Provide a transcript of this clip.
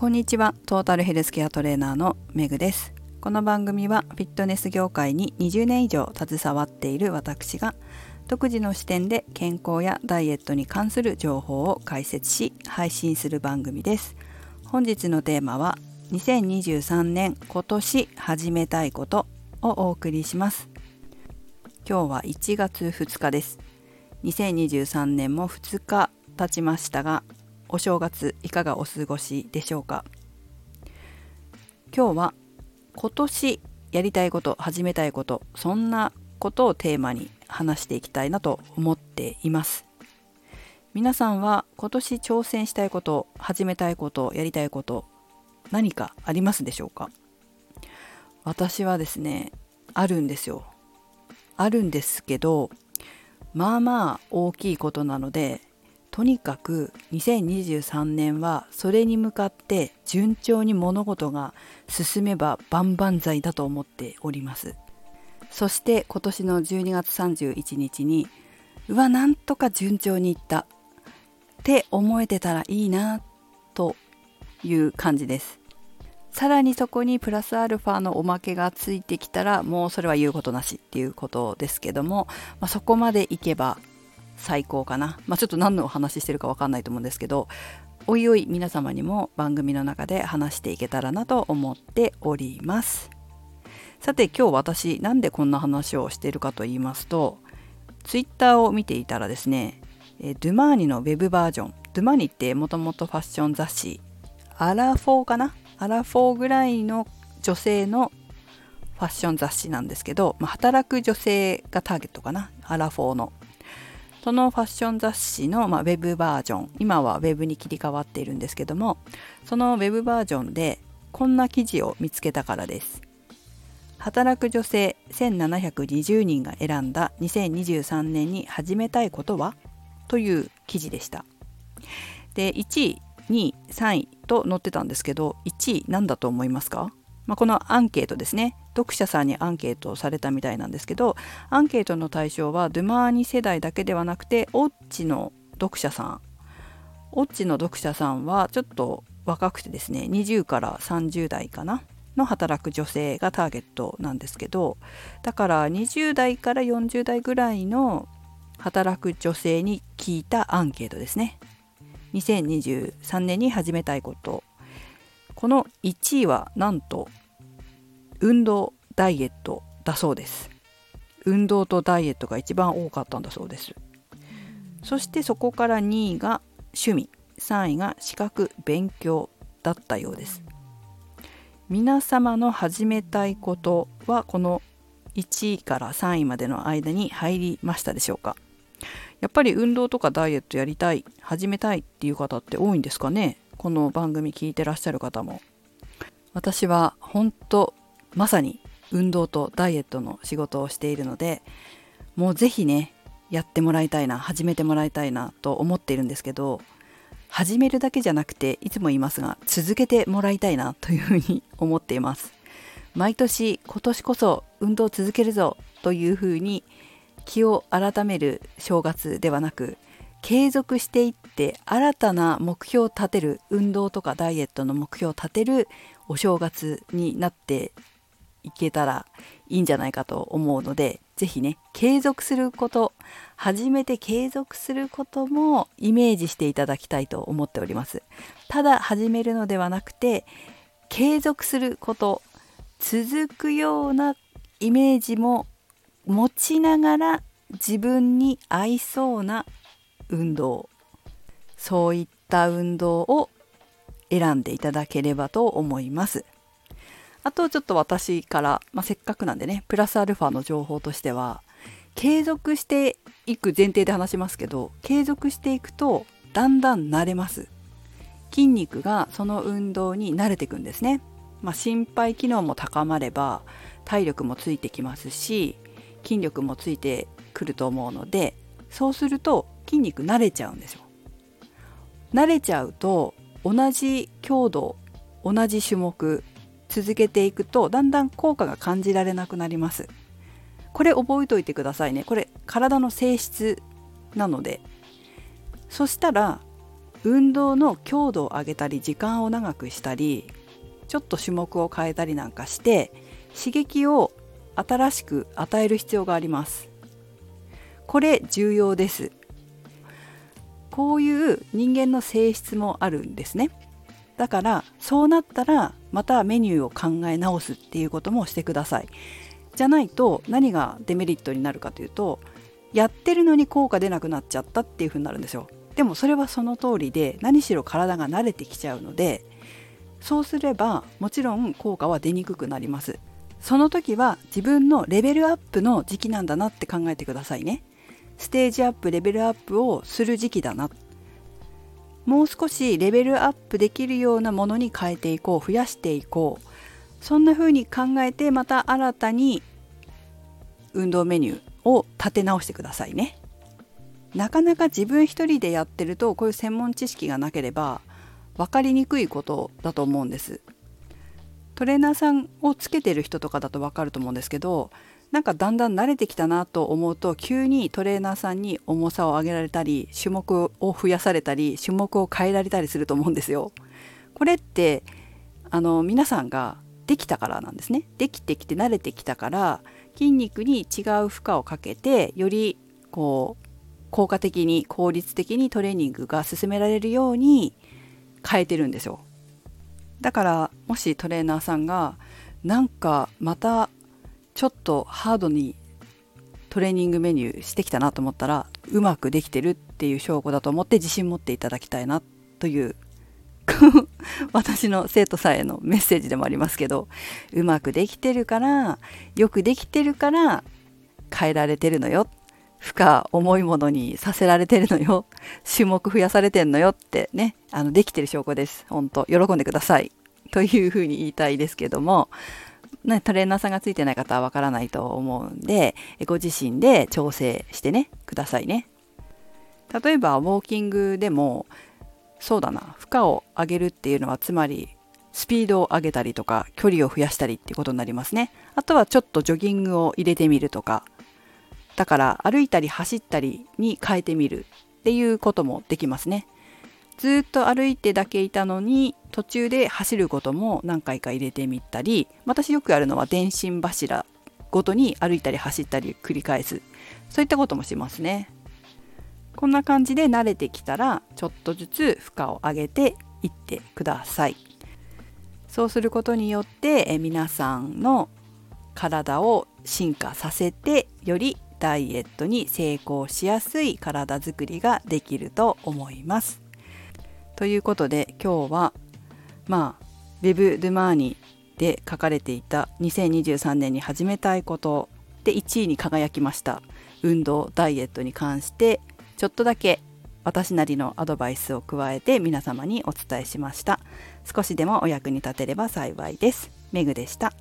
こんにちは。トータルヘルスケアトレーナーのめぐです。この番組はフィットネス業界に20年以上携わっている私が独自の視点で健康やダイエットに関する情報を解説し配信する番組です。本日のテーマは2023年今年始めたいことをお送りします。今日は1月2日です。2023年も2日経ちましたがお正月いかがお過ごしでしょうか？今日は今年やりたいこと始めたいことそんなことをテーマに話していきたいなと思っています。皆さんは今年挑戦したいこと始めたいことやりたいこと何かありますでしょうか？私はですねあるんですよ。あるんですけどまあまあ大きいことなのでとにかく2023年はそれに向かって順調に物事が進めば万々歳だと思っております。そして今年の12月31日にうわなんとか順調にいった。って思えてたらいいなという感じです。さらにそこにプラスアルファのおまけがついてきたらもうそれは言うことなしっていうことですけども、まあ、そこまでいけば最高かな、まあ、ちょっと何のお話してるか分かんないと思うんですけどおいおい皆様にも番組の中で話していけたらなと思っております。さて今日私なんでこんな話をしているかと言いますとツイッターを見ていたらですねドゥマーニのウェブバージョンドゥマーニってもともとファッション雑誌アラフォーかな？アラフォーぐらいの女性のファッション雑誌なんですけど、まあ、働く女性がターゲットかな？アラフォーの。そのファッション雑誌の、まあ、ウェブバージョン今はウェブに切り替わっているんですけどもそのウェブバージョンでこんな記事を見つけたからです。働く女性1720人が選んだ2023年に始めたいことは？という記事でした。で1位2位3位と載ってたんですけど1位何だと思いますか、まあ、このアンケートですね。読者さんにアンケートをされたみたいなんですけどアンケートの対象はドゥマーニ世代だけではなくてオッチの読者さん。オッチの読者さんはちょっと若くてですね20から30代かな？の働く女性がターゲットなんですけどだから20代から40代ぐらいの働く女性に聞いたアンケートですね。2023年に始めたいこと。この1位はなんと運動ダイエットだそうです。運動とダイエットが一番多かったんだそうです。そしてそこから2位が趣味。3位が資格勉強だったようです。皆様の始めたいことはこの1位から3位までの間に入りましたでしょうか。やっぱり運動とかダイエットやりたい始めたいっていう方って多いんですかね。この番組聞いてらっしゃる方も私は本当まさに運動とダイエットの仕事をしているのでもう是非ねやってもらいたいな始めてもらいたいなと思っているんですけど始めるだけじゃなくていつも言いますが続けてもらいたいなというふうに思っています。毎年今年こそ運動続けるぞというふうに気を改める正月ではなく継続していって新たな目標を立てる運動とかダイエットの目標を立てるお正月になっていけたらいいんじゃないかと思うので是非ね継続すること初めて継続することもイメージしていただきたいと思っております。ただ始めるのではなくて継続すること続くようなイメージも持ちながら自分に合いそうな運動。そういった運動を選んでいただければと思います。あとちょっと私から、まあ、せっかくなんでねプラスアルファの情報としては継続していく前提で話しますけど継続していくとだんだん慣れます。筋肉がその運動に慣れていくんですね、まあ、心肺機能も高まれば体力もついてきますし筋力もついてくると思うのでそうすると筋肉慣れちゃうんですよ。慣れちゃうと同じ強度同じ種目続けていくとだんだん効果が感じられなくなります。これ覚えておいてくださいね。これ体の性質なので。そしたら運動の強度を上げたり時間を長くしたりちょっと種目を変えたりなんかして刺激を新しく与える必要があります。これ重要です。こういう人間の性質もあるんですね。だからそうなったらまたメニューを考え直すっていうこともしてください。じゃないと何がデメリットになるかというとやってるのに効果出なくなっちゃったっていう風になるんですよ。でもそれはその通りで何しろ体が慣れてきちゃうのでそうすればもちろん効果は出にくくなります。その時は自分のレベルアップの時期なんだなって考えてくださいね。ステージアップレベルアップをする時期だな。もう少しレベルアップできるようなものに変えていこう増やしていこう。そんな風に考えてまた新たに運動メニューを立て直してくださいね。なかなか自分一人でやってるとこういう専門知識がなければ分かりにくいことだと思うんです。トレーナーさんをつけてる人とかだと分かると思うんですけどなんかだんだん慣れてきたなと思うと急にトレーナーさんに重さを上げられたり種目を増やされたり種目を変えられたりすると思うんですよ。これってあの皆さんができたからなんですね。できてきて慣れてきたから筋肉に違う負荷をかけてよりこう効果的に効率的にトレーニングが進められるように変えてるんですよ。だからもしトレーナーさんがなんかまたちょっとハードにトレーニングメニューしてきたなと思ったらうまくできてるっていう証拠だと思って自信持っていただきたいなという私の生徒さんへのメッセージでもありますけどうまくできてるからよくできてるから変えられてるのよ。負荷重いものにさせられてるのよ。種目増やされてんのよってねあのできてる証拠です。本当喜んでください。というふうに言いたいですけどもね、トレーナーさんがついてない方はわからないと思うんでご自身で調整してねくださいね。例えばウォーキングでもそうだな負荷を上げるっていうのはつまりスピードを上げたりとか距離を増やしたりっていうことになりますね。あとはちょっとジョギングを入れてみるとか。だから歩いたり走ったりに変えてみるっていうこともできますね。ずっと歩いてだけいたのに途中で走ることも何回か入れてみたり私よくやるのは電信柱ごとに歩いたり走ったり繰り返す。そういったこともしますね。こんな感じで慣れてきたらちょっとずつ負荷を上げていってください。そうすることによって皆さんの体を進化させてよりダイエットに成功しやすい体づくりができると思います。ということで今日はまあウェブ・ドゥ・マーニで書かれていた2023年に始めたいことで1位に輝きました。運動ダイエットに関してちょっとだけ私なりのアドバイスを加えて皆様にお伝えしました。少しでもお役に立てれば幸いです。メグでした。